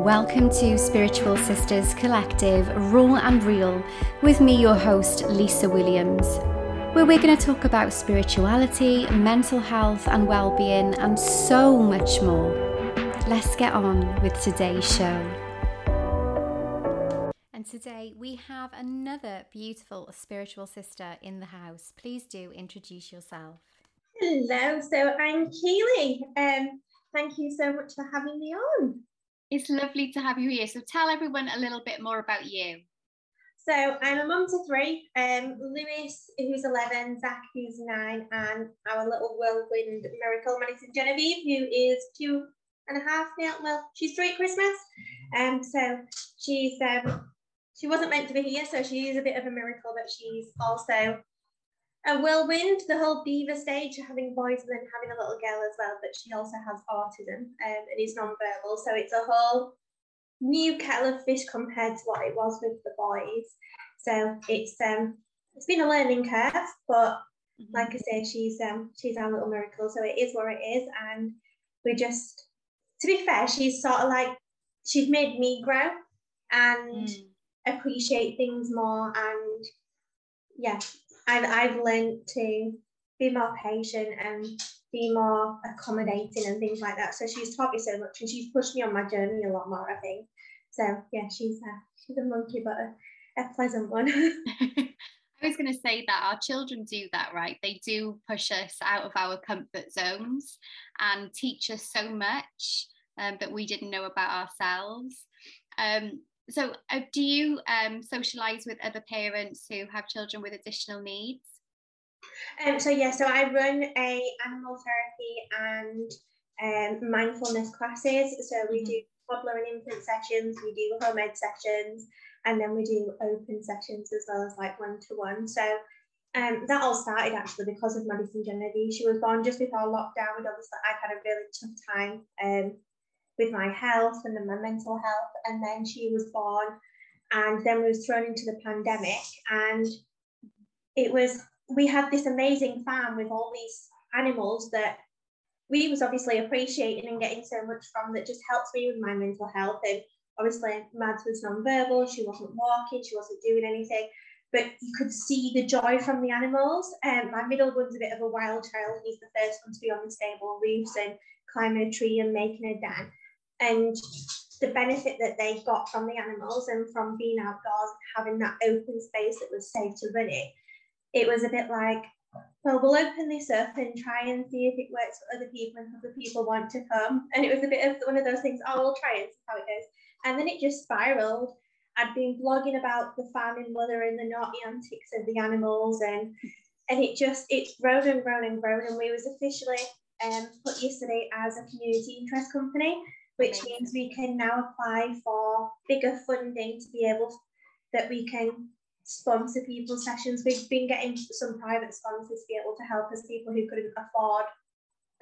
Welcome to Spiritual Sisters Collective Raw and Real with me, your host, Lisa Williams, where we're going to talk about spirituality, mental health and well-being, and so much more. Let's get on with today's show. And today we have another beautiful spiritual sister in the house. Please do introduce yourself. Hello, so I'm Keeley. Um, thank you so much for having me on. It's lovely to have you here. So tell everyone a little bit more about you. So I'm a mum to three. Um, Lewis, who's 11, Zach, who's nine, and our little whirlwind miracle, Madison Genevieve, who is two and a half now. Well, she's three at Christmas. Um, so she's um, she wasn't meant to be here, so she is a bit of a miracle, but she's also a whirlwind, the whole beaver stage, having boys and then having a little girl as well, but she also has autism um, and is non-verbal. So it's a whole new kettle of fish compared to what it was with the boys. So it's um it's been a learning curve, but mm-hmm. like I say, she's um she's our little miracle. So it is what it is, and we just to be fair, she's sort of like she's made me grow and mm. appreciate things more and yeah I've I've learned to be more patient and be more accommodating and things like that. So she's taught me so much and she's pushed me on my journey a lot more, I think. So yeah, she's a, she's a monkey, but a, a pleasant one. I was going to say that our children do that, right? They do push us out of our comfort zones and teach us so much um, that we didn't know about ourselves. Um, so uh, do you um, socialize with other parents who have children with additional needs um, so yeah so i run a animal therapy and um, mindfulness classes so we mm-hmm. do toddler and infant sessions we do home ed sessions and then we do open sessions as well as like one-to-one so um, that all started actually because of Madison Genevieve. She was born just before lockdown, and obviously I'd had a really tough time um, with my health and then my mental health. And then she was born, and then we was thrown into the pandemic. And it was we had this amazing farm with all these animals that we was obviously appreciating and getting so much from that just helps me with my mental health. And obviously Mads was non-verbal, she wasn't walking, she wasn't doing anything. But you could see the joy from the animals. And um, my middle one's a bit of a wild child. He's the first one to be on the stable roofs and climbing a tree and making a den and the benefit that they got from the animals and from being outdoors having that open space that was safe to run it it was a bit like well we'll open this up and try and see if it works for other people and other people want to come. And it was a bit of one of those things oh we'll try and see how it goes. And then it just spiraled. I'd been blogging about the farming mother and the naughty antics of the animals and and it just it's grown and grown and grown. And we was officially um, put yesterday as a community interest company which means we can now apply for bigger funding to be able to, that we can sponsor people's sessions. We've been getting some private sponsors to be able to help us people who couldn't afford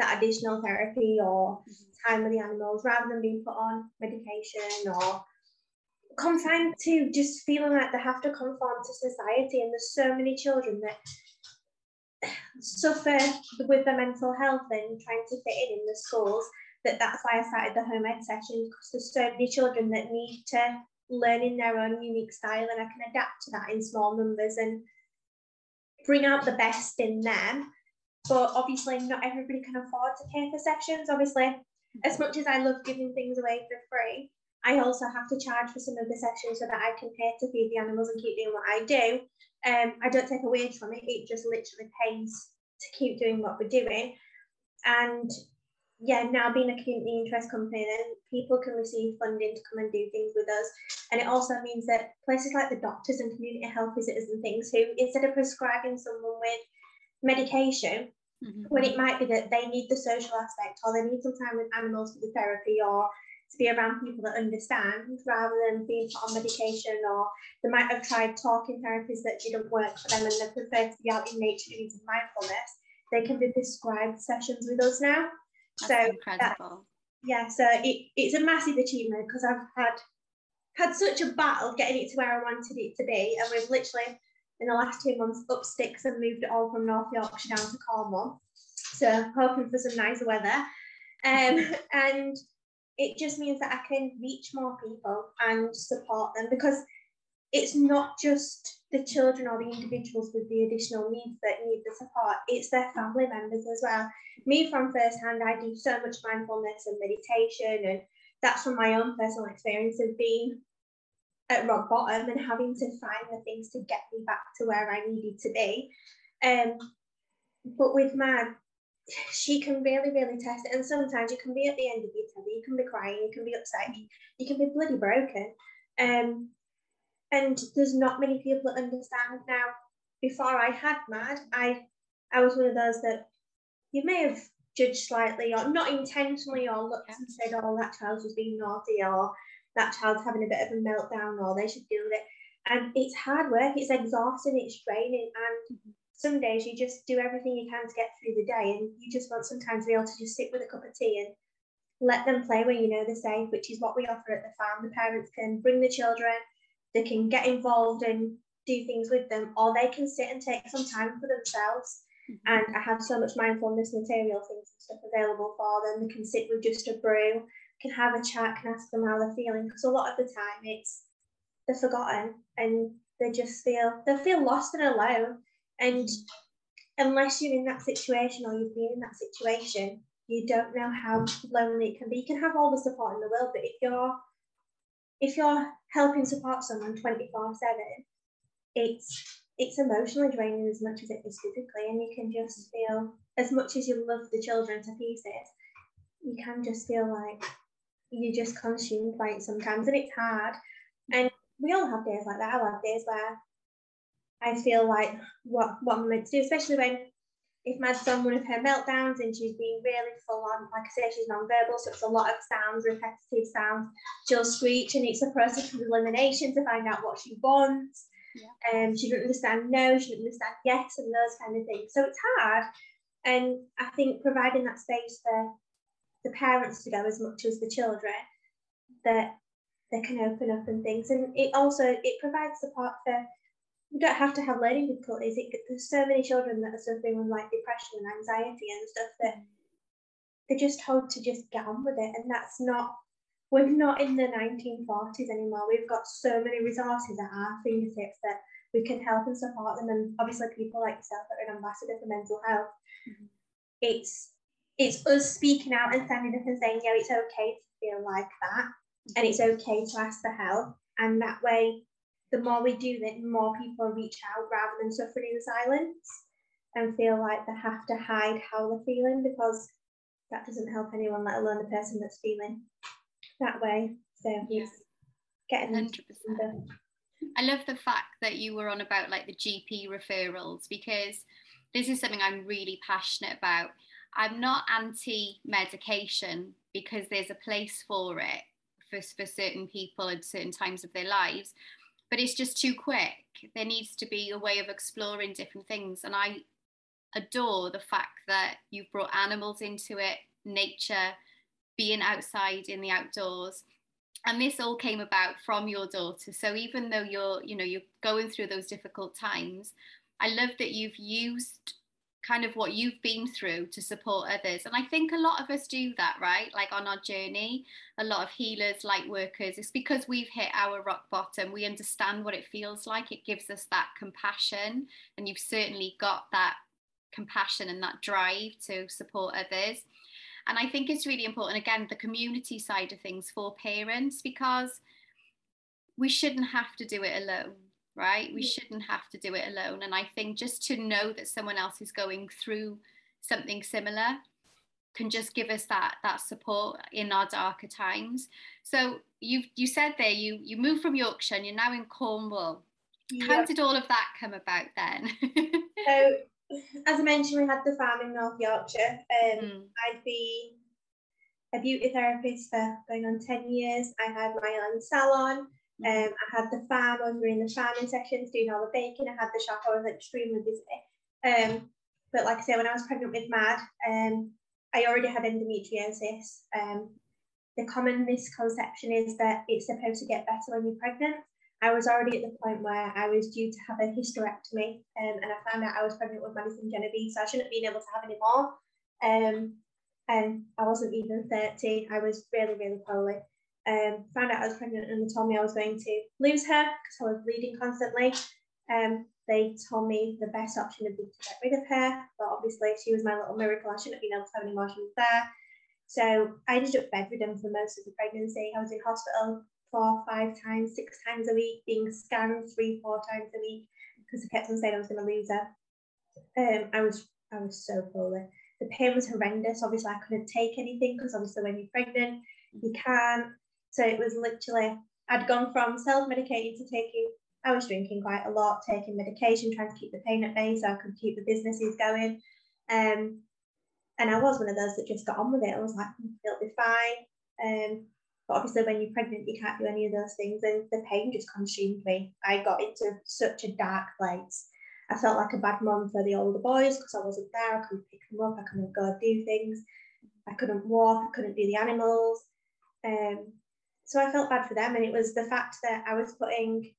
that additional therapy or mm-hmm. time with the animals rather than being put on medication or confined to just feeling like they have to conform to society. And there's so many children that suffer with their mental health and trying to fit in in the schools that that's why I started the home ed sessions because there's so many children that need to learn in their own unique style and I can adapt to that in small numbers and bring out the best in them. But obviously not everybody can afford to pay for sessions. Obviously, as much as I love giving things away for free, I also have to charge for some of the sessions so that I can pay to feed the animals and keep doing what I do. Um, I don't take a wage from it, it just literally pays to keep doing what we're doing. And yeah, now being a community interest company, then people can receive funding to come and do things with us. And it also means that places like the doctors and community health visitors and things who, instead of prescribing someone with medication, mm-hmm. when it might be that they need the social aspect or they need some time with animals for the therapy or to be around people that understand rather than being put on medication or they might have tried talking therapies that didn't work for them and they prefer to be out in nature some mindfulness, they can be prescribed sessions with us now. That's so incredible. That, yeah, so it, it's a massive achievement because I've had had such a battle getting it to where I wanted it to be, and we've literally in the last two months up sticks and moved it all from North Yorkshire down to Cornwall. So hoping for some nicer weather. Um, and it just means that I can reach more people and support them because it's not just the children or the individuals with the additional needs that need the support, it's their family members as well. Me, from first hand, I do so much mindfulness and meditation, and that's from my own personal experience of being at rock bottom and having to find the things to get me back to where I needed to be. Um, but with Mad, she can really, really test it. And sometimes you can be at the end of your tether, you can be crying, you can be upset, you can be bloody broken. Um, and there's not many people that understand now. Before I had Mad, I I was one of those that you may have judged slightly or not intentionally or looked and said, oh, that child was being naughty or that child's having a bit of a meltdown or they should deal with it. And it's hard work, it's exhausting, it's draining. And mm-hmm. some days you just do everything you can to get through the day and you just want sometimes to be able to just sit with a cup of tea and let them play where you know they're safe, which is what we offer at the farm. The parents can bring the children, they can get involved and do things with them, or they can sit and take some time for themselves. Mm-hmm. And I have so much mindfulness material things and stuff available for them. They can sit with just a brew, can have a chat, can ask them how they're feeling. Because a lot of the time it's they're forgotten and they just feel they feel lost and alone. And unless you're in that situation or you've been in that situation, you don't know how lonely it can be. You can have all the support in the world, but if you're if you're helping support someone 24 7, it's it's emotionally draining as much as it is physically, and you can just feel as much as you love the children to pieces, you can just feel like you're just consumed by it sometimes, and it's hard. And we all have days like that. I have days where I feel like what what am I'm meant to do, especially when if Mad's on one of her meltdowns and she's being really full on, like I say, she's non-verbal, so it's a lot of sounds, repetitive sounds. She'll screech, and it's a process of elimination to find out what she wants. Yeah. Um, she doesn't understand no, she doesn't understand yes, and those kind of things. So it's hard, and I think providing that space for the parents to go as much as the children, that they can open up and things, and it also it provides support for you don't have to have learning difficulties. It, there's so many children that are suffering with like depression and anxiety and stuff that they're just told to just get on with it. And that's not, we're not in the 1940s anymore. We've got so many resources at our fingertips that we can help and support them. And obviously, people like yourself that are an ambassador for mental health, mm-hmm. it's it's us speaking out and standing up and saying, yeah, it's okay to feel like that, and it's okay to ask for help. And that way, the more we do that, more people reach out rather than suffering in silence and feel like they have to hide how they're feeling because that doesn't help anyone, let alone the person that's feeling that way. So yeah. getting 100%. I love the fact that you were on about like the GP referrals because this is something I'm really passionate about. I'm not anti medication because there's a place for it for, for certain people at certain times of their lives but it's just too quick. There needs to be a way of exploring different things. And I adore the fact that you've brought animals into it, nature, being outside in the outdoors. And this all came about from your daughter. So even though you're, you know, you're going through those difficult times, I love that you've used kind of what you've been through to support others. And I think a lot of us do that, right? Like on our journey, a lot of healers, light workers, it's because we've hit our rock bottom. We understand what it feels like. It gives us that compassion. And you've certainly got that compassion and that drive to support others. And I think it's really important, again, the community side of things for parents, because we shouldn't have to do it alone right? We shouldn't have to do it alone. And I think just to know that someone else is going through something similar can just give us that that support in our darker times. So you you said there you you moved from Yorkshire and you're now in Cornwall. How did all of that come about then? so as I mentioned, we had the farm in North Yorkshire. Um, mm. I'd been a beauty therapist for going on 10 years. I had my own salon. Um, I had the farm, I was doing the farming sessions, doing all the baking. I had the shop, I was extremely busy. Um, but like I say, when I was pregnant with Mad, um, I already had endometriosis. Um, the common misconception is that it's supposed to get better when you're pregnant. I was already at the point where I was due to have a hysterectomy, um, and I found out I was pregnant with Madison Genevieve, so I shouldn't have been able to have any more. Um, and I wasn't even 30. I was really, really poorly. Um, found out I was pregnant and they told me I was going to lose her because I was bleeding constantly. Um, they told me the best option would be to get rid of her, but obviously she was my little miracle. I shouldn't have been able to have any emotions there. So I ended up bedridden for most of the pregnancy. I was in hospital four, five times, six times a week, being scanned three, four times a week because I kept on saying I was going to lose her. Um, I was I was so poorly. The pain was horrendous. Obviously, I couldn't take anything because obviously when you're pregnant, you can't. So it was literally I'd gone from self-medicating to taking. I was drinking quite a lot, taking medication, trying to keep the pain at bay so I could keep the businesses going. Um, and I was one of those that just got on with it. I was like, mm, it'll be fine. Um, but obviously, when you're pregnant, you can't do any of those things, and the pain just consumed me. I got into such a dark place. I felt like a bad mom for the older boys because I wasn't there. I couldn't pick them up. I couldn't go do things. I couldn't walk. I couldn't do the animals. Um, so I felt bad for them, and it was the fact that I was putting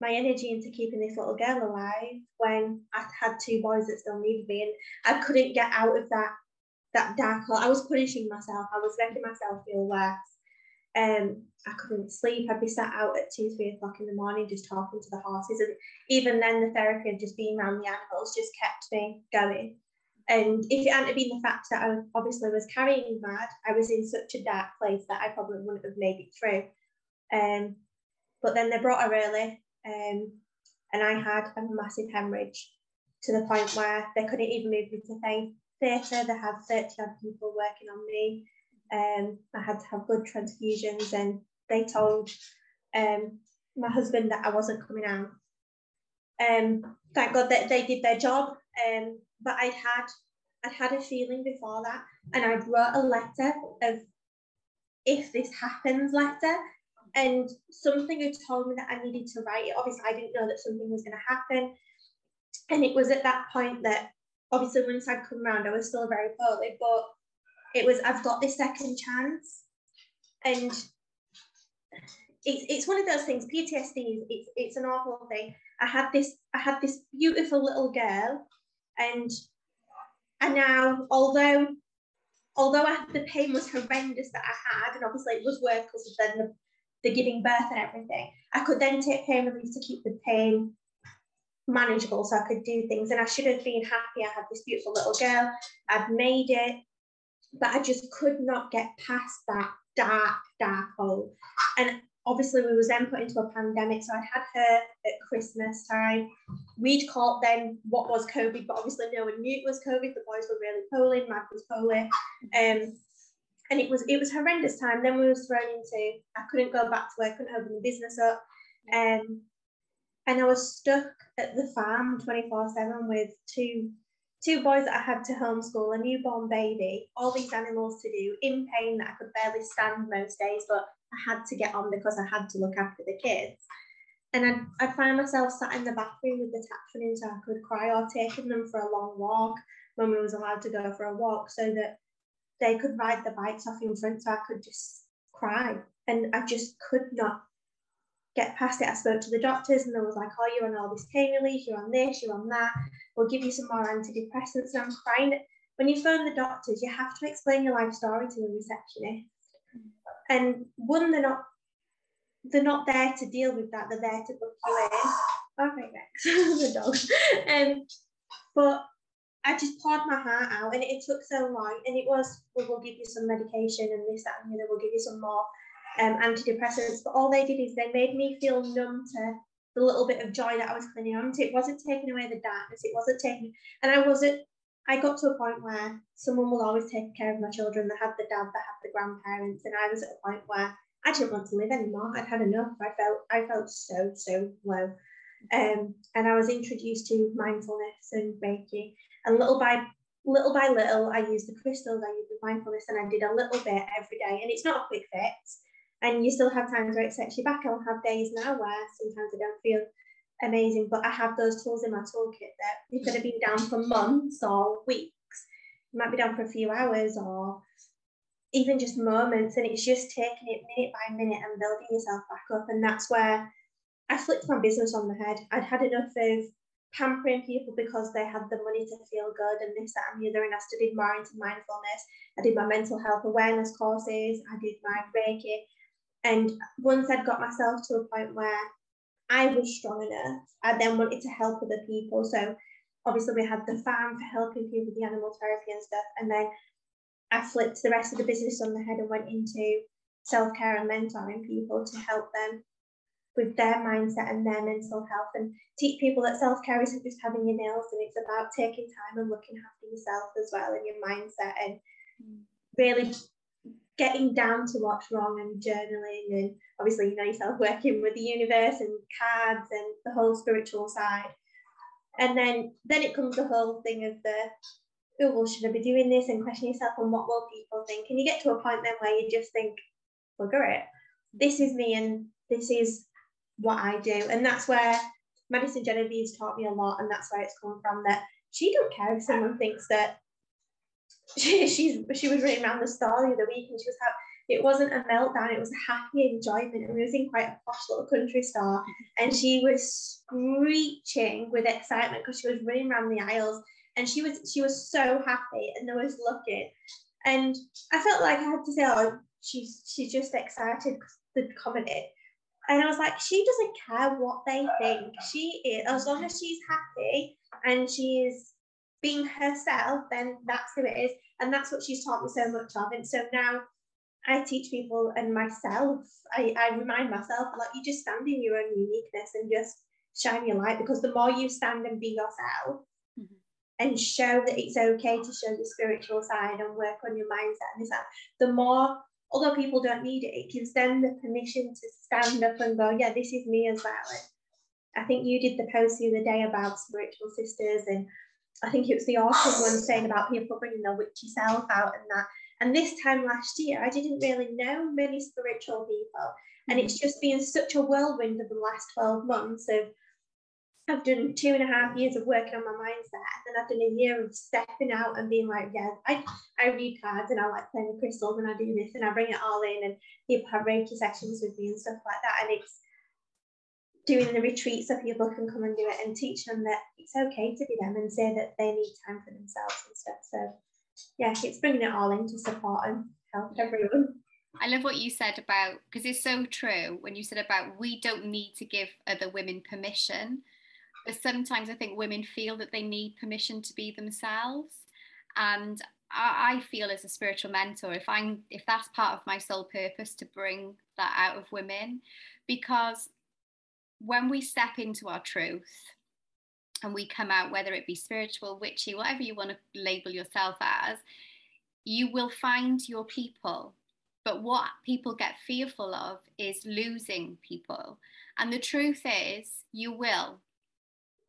my energy into keeping this little girl alive when I had two boys that still needed me, and I couldn't get out of that that dark hole. I was punishing myself. I was making myself feel worse. Um, I couldn't sleep. I'd be sat out at two, three o'clock in the morning just talking to the horses, and even then, the therapy of just being around the animals just kept me going. And if it hadn't been the fact that I obviously was carrying mad, I was in such a dark place that I probably wouldn't have made it through. Um, but then they brought her early, um, and I had a massive hemorrhage to the point where they couldn't even move me to theatre. They had 30 odd people working on me. Um, I had to have blood transfusions, and they told um, my husband that I wasn't coming out. Um, thank God that they did their job. Um, but I'd had I'd had a feeling before that, and I wrote a letter of if this happens letter, and something had told me that I needed to write it. Obviously, I didn't know that something was going to happen, and it was at that point that obviously once I'd come around, I was still very poorly, but it was I've got this second chance, and it's it's one of those things. PTSD is it's it's an awful thing. I had this I had this beautiful little girl, and and now although although I, the pain was horrendous that I had, and obviously it was worse because of then the, the giving birth and everything, I could then take pain relief to keep the pain manageable so I could do things. And I should have been happy. I had this beautiful little girl. I'd made it, but I just could not get past that dark, dark hole. And obviously we was then put into a pandemic. So I'd had her at Christmas time. We'd caught then what was COVID, but obviously no one knew it was COVID. The boys were really poorly, Mad was poorly. Um, and it was it was horrendous time. Then we was thrown into I couldn't go back to work, couldn't open the business up. Um, and I was stuck at the farm 24-7 with two two boys that I had to homeschool, a newborn baby, all these animals to do, in pain that I could barely stand most days, but I had to get on because I had to look after the kids. And I'd, I'd find myself sat in the bathroom with the tap running so I could cry or taking them for a long walk when we was allowed to go for a walk so that they could ride the bikes off in front so I could just cry. And I just could not get past it. I spoke to the doctors and they was like, oh, you're on all this pain relief, you're on this, you're on that. We'll give you some more antidepressants. And I'm crying. When you phone the doctors, you have to explain your life story to the receptionist. And one, they're not they're not there to deal with that. They're there to book you in. Okay, next the dog. Um, but I just poured my heart out, and it took so long. And it was, well, we'll give you some medication and this, that, and the other. We'll give you some more um, antidepressants, but all they did is they made me feel numb to the little bit of joy that I was clinging on to. It wasn't taking away the darkness. It wasn't taking, and I wasn't. I got to a point where someone will always take care of my children. They had the dad, they had the grandparents, and I was at a point where I didn't want to live anymore. I'd had enough. I felt I felt so so low, um, and I was introduced to mindfulness and Reiki, and little by little by little, I used the crystals, I used the mindfulness, and I did a little bit every day. And it's not a quick fix and you still have times where it sets you back. I'll have days now where sometimes I don't feel amazing, but I have those tools in my toolkit that you could have been down for months or weeks. You might be down for a few hours or even just moments, and it's just taking it minute by minute and building yourself back up. And that's where I flipped my business on the head. I'd had enough of pampering people because they had the money to feel good and this, that, and the other. And I studied more into mindfulness. I did my mental health awareness courses. I did my Reiki. And once I'd got myself to a point where I was strong enough, I then wanted to help other people. So obviously we had the farm for helping people with the animal therapy and stuff. And then I flipped the rest of the business on the head and went into self-care and mentoring people to help them with their mindset and their mental health and teach people that self-care isn't just having your nails and it's about taking time and looking after yourself as well and your mindset and mm. really getting down to what's wrong and journaling and obviously you know yourself working with the universe and cards and the whole spiritual side and then then it comes the whole thing of the oh well should I be doing this and question yourself on what will people think and you get to a point then where you just think bugger it this is me and this is what I do. And that's where Madison Genevieve's taught me a lot, and that's where it's come from. That she don't care if someone thinks that she, she's she was running around the store the other week and she was happy. It wasn't a meltdown, it was a happy enjoyment. And we was in quite a posh little country store, and she was screeching with excitement because she was running around the aisles and she was she was so happy and there was looking. And I felt like I had to say, oh, she's she's just excited because the comment and I was like, she doesn't care what they think. She is, as long as she's happy and she is being herself, then that's who it is. And that's what she's taught me so much of. And so now I teach people and myself, I, I remind myself, like, you just stand in your own uniqueness and just shine your light because the more you stand and be yourself, mm-hmm. and show that it's okay to show the spiritual side and work on your mindset and this that, the more although people don't need it, it gives them the permission to stand up and go, yeah, this is me as well. And I think you did the post the other day about spiritual sisters, and I think it was the autumn one saying about people bringing their witchy self out and that. And this time last year, I didn't really know many spiritual people. And it's mm-hmm. just been such a whirlwind of the last 12 months of I've done two and a half years of working on my mindset, and then I've done a year of stepping out and being like, yeah, I, I read cards and I like playing with crystals and I do this and I bring it all in, and people have Reiki sessions with me and stuff like that. And it's doing the retreats so people can come and do it and teach them that it's okay to be them and say that they need time for themselves and stuff. So, yeah, it's bringing it all in to support and help everyone. I love what you said about because it's so true when you said about we don't need to give other women permission but sometimes I think women feel that they need permission to be themselves. And I, feel as a spiritual mentor, if I'm if that's part of my sole purpose to bring that out of women, because when we step into our truth and we come out, whether it be spiritual, witchy, whatever you want to label yourself as, you will find your people. But what people get fearful of is losing people. And the truth is, you will.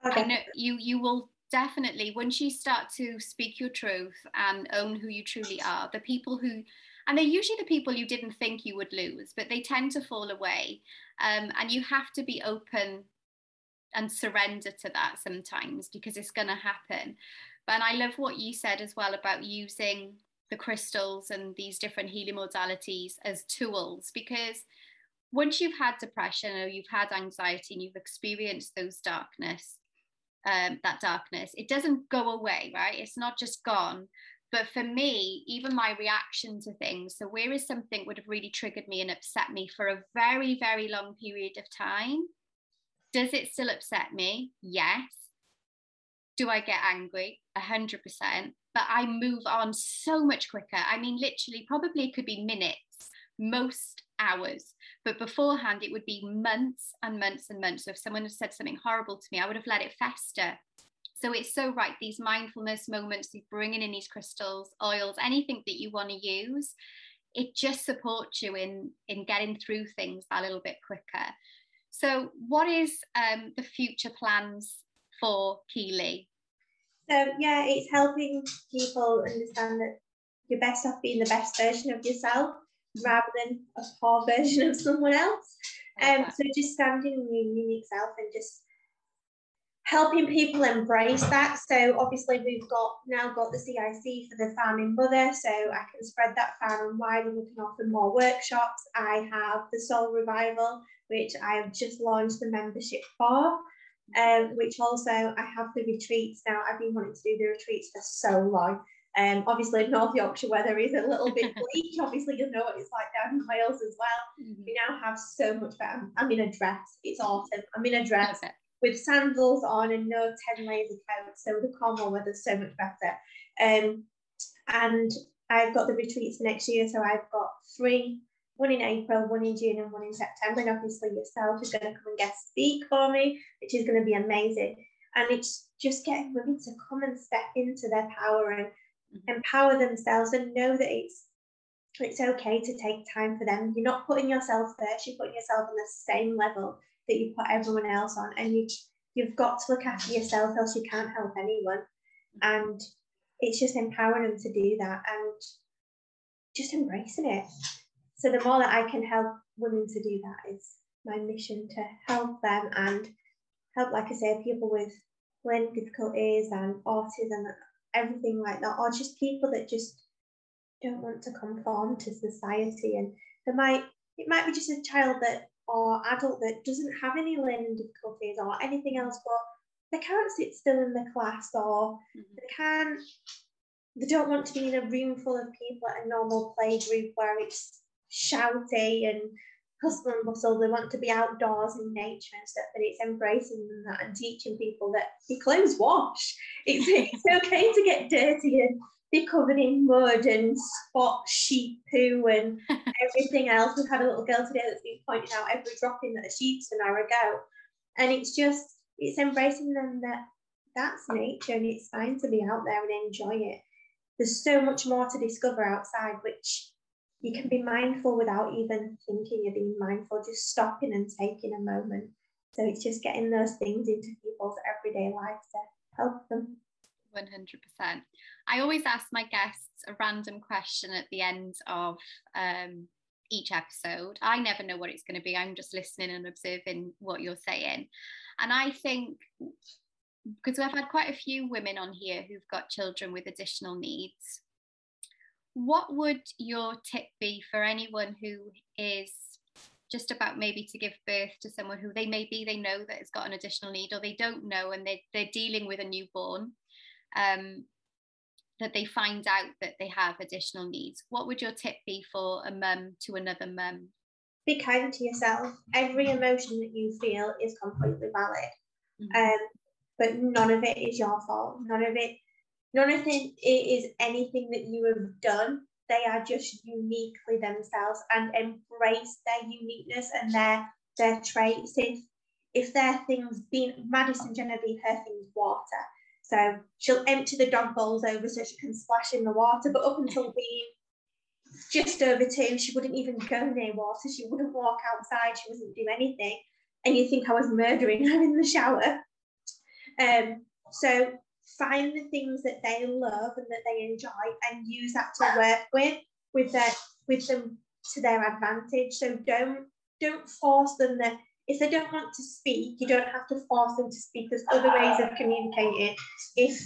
Okay. Know you you will definitely once you start to speak your truth and own who you truly are, the people who and they're usually the people you didn't think you would lose, but they tend to fall away. Um, and you have to be open and surrender to that sometimes because it's going to happen. But I love what you said as well about using the crystals and these different healing modalities as tools because once you've had depression or you've had anxiety and you've experienced those darkness um, that darkness. It doesn't go away, right? It's not just gone. But for me, even my reaction to things, so where is something would have really triggered me and upset me for a very, very long period of time? Does it still upset me? Yes. Do I get angry? A hundred percent. But I move on so much quicker. I mean, literally, probably it could be minutes, most hours. But beforehand, it would be months and months and months. So if someone had said something horrible to me, I would have let it fester. So it's so right, these mindfulness moments, you bringing in these crystals, oils, anything that you want to use, it just supports you in, in getting through things a little bit quicker. So, what is um, the future plans for Keeley? So, yeah, it's helping people understand that you're best off being the best version of yourself rather than a poor version of someone else. Um, so just standing in your unique self and just helping people embrace that. So obviously we've got now got the CIC for the farming mother, so I can spread that far and wide and we can offer more workshops. I have the Soul Revival, which I have just launched the membership for. um, which also I have the retreats now. I've been wanting to do the retreats for so long. Um, obviously, North Yorkshire weather is a little bit bleak. obviously, you know what it's like down in Wales as well. Mm-hmm. We now have so much better. I'm in a dress. It's autumn. I'm in a dress okay. With sandals on and no 10 layers of coat. So the Cornwall weather's so much better. Um, and I've got the retreats next year. So I've got three one in April, one in June, and one in September. And obviously, yourself is going to come and guest speak for me, which is going to be amazing. And it's just getting women to come and step into their power and mm-hmm. empower themselves and know that it's it's okay to take time for them. You're not putting yourself first, you're putting yourself on the same level that you put everyone else on. And you you've got to look after yourself, else you can't help anyone. And it's just empowering them to do that and just embracing it. So the more that I can help women to do that is my mission to help them and help, like I say, people with learning difficulties and autism, everything like that, or just people that just don't want to conform to society. And there might it might be just a child that or adult that doesn't have any learning difficulties or anything else, but they can't sit still in the class or mm-hmm. they can't they don't want to be in a room full of people at a normal play group where it's shouty and hustle and bustle. They want to be outdoors in nature and stuff, but it's embracing that and teaching people that your clothes wash. It's, it's okay to get dirty and be covered in mud and spot sheep poo and everything else. We've had a little girl today that's been pointing out every dropping that a sheep's an hour ago. And it's just, it's embracing them that that's nature and it's fine to be out there and enjoy it. There's so much more to discover outside, which you can be mindful without even thinking you're being mindful, just stopping and taking a moment. So it's just getting those things into people's everyday lives to help them. 100%. I always ask my guests a random question at the end of um, each episode. I never know what it's going to be. I'm just listening and observing what you're saying. And I think because we've had quite a few women on here who've got children with additional needs, what would your tip be for anyone who is just about maybe to give birth to someone who they maybe they know that has got an additional need or they don't know and they, they're dealing with a newborn um, that they find out that they have additional needs what would your tip be for a mum to another mum be kind to yourself every emotion that you feel is completely valid mm-hmm. um, but none of it is your fault none of it None of it is anything that you have done. They are just uniquely themselves and embrace their uniqueness and their their traits. If if their things being Madison Genevieve, her things water. So she'll empty the dog bowls over so she can splash in the water. But up until being just over two, she wouldn't even go near water. She wouldn't walk outside. She wouldn't do anything. And you think I was murdering her in the shower. Um, so find the things that they love and that they enjoy and use that to work with with their with them to their advantage so don't don't force them that if they don't want to speak you don't have to force them to speak there's other ways of communicating if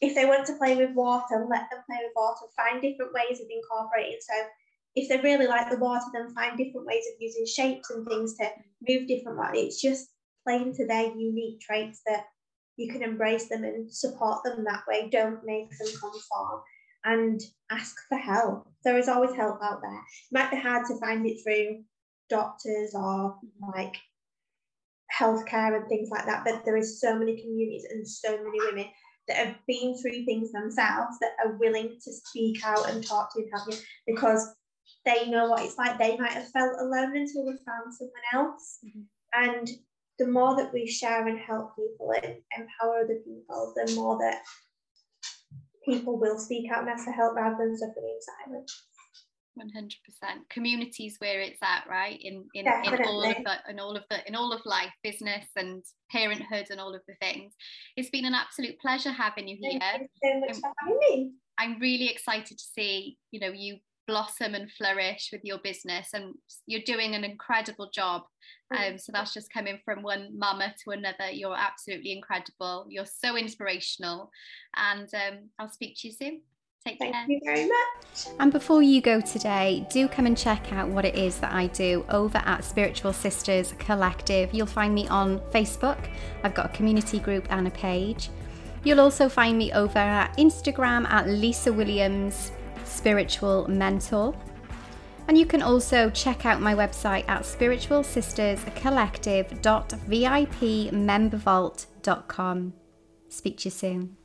if they want to play with water let them play with water find different ways of incorporating so if they really like the water then find different ways of using shapes and things to move different ways it's just playing to their unique traits that you can embrace them and support them that way. Don't make them conform and ask for help. There is always help out there. It might be hard to find it through doctors or like healthcare and things like that, but there is so many communities and so many women that have been through things themselves that are willing to speak out and talk to you and help you because they know what it's like. They might have felt alone until they found someone else. Mm-hmm. And the more that we share and help people and empower other people, the more that people will speak out and ask for help rather than suffering in silence. 100% communities where it's at right? In in, in all of the in all of the in all of life business and parenthood and all of the things. It's been an absolute pleasure having you here. Thank you so much for having me. I'm really excited to see you know you blossom and flourish with your business and you're doing an incredible job. Um, so that's just coming from one mama to another. You're absolutely incredible. You're so inspirational. And um, i'll speak to you soon Take Thank care. you very much. And before you go today, do come and check out what it is that I do over at Spiritual Sisters Collective. You'll find me on Facebook, I've got a community group and a page. You'll also find me over at Instagram at Lisa Williams Spiritual Mentor. And you can also check out my website at spiritualsisterscollective.vipmembervault.com. Speak to you soon.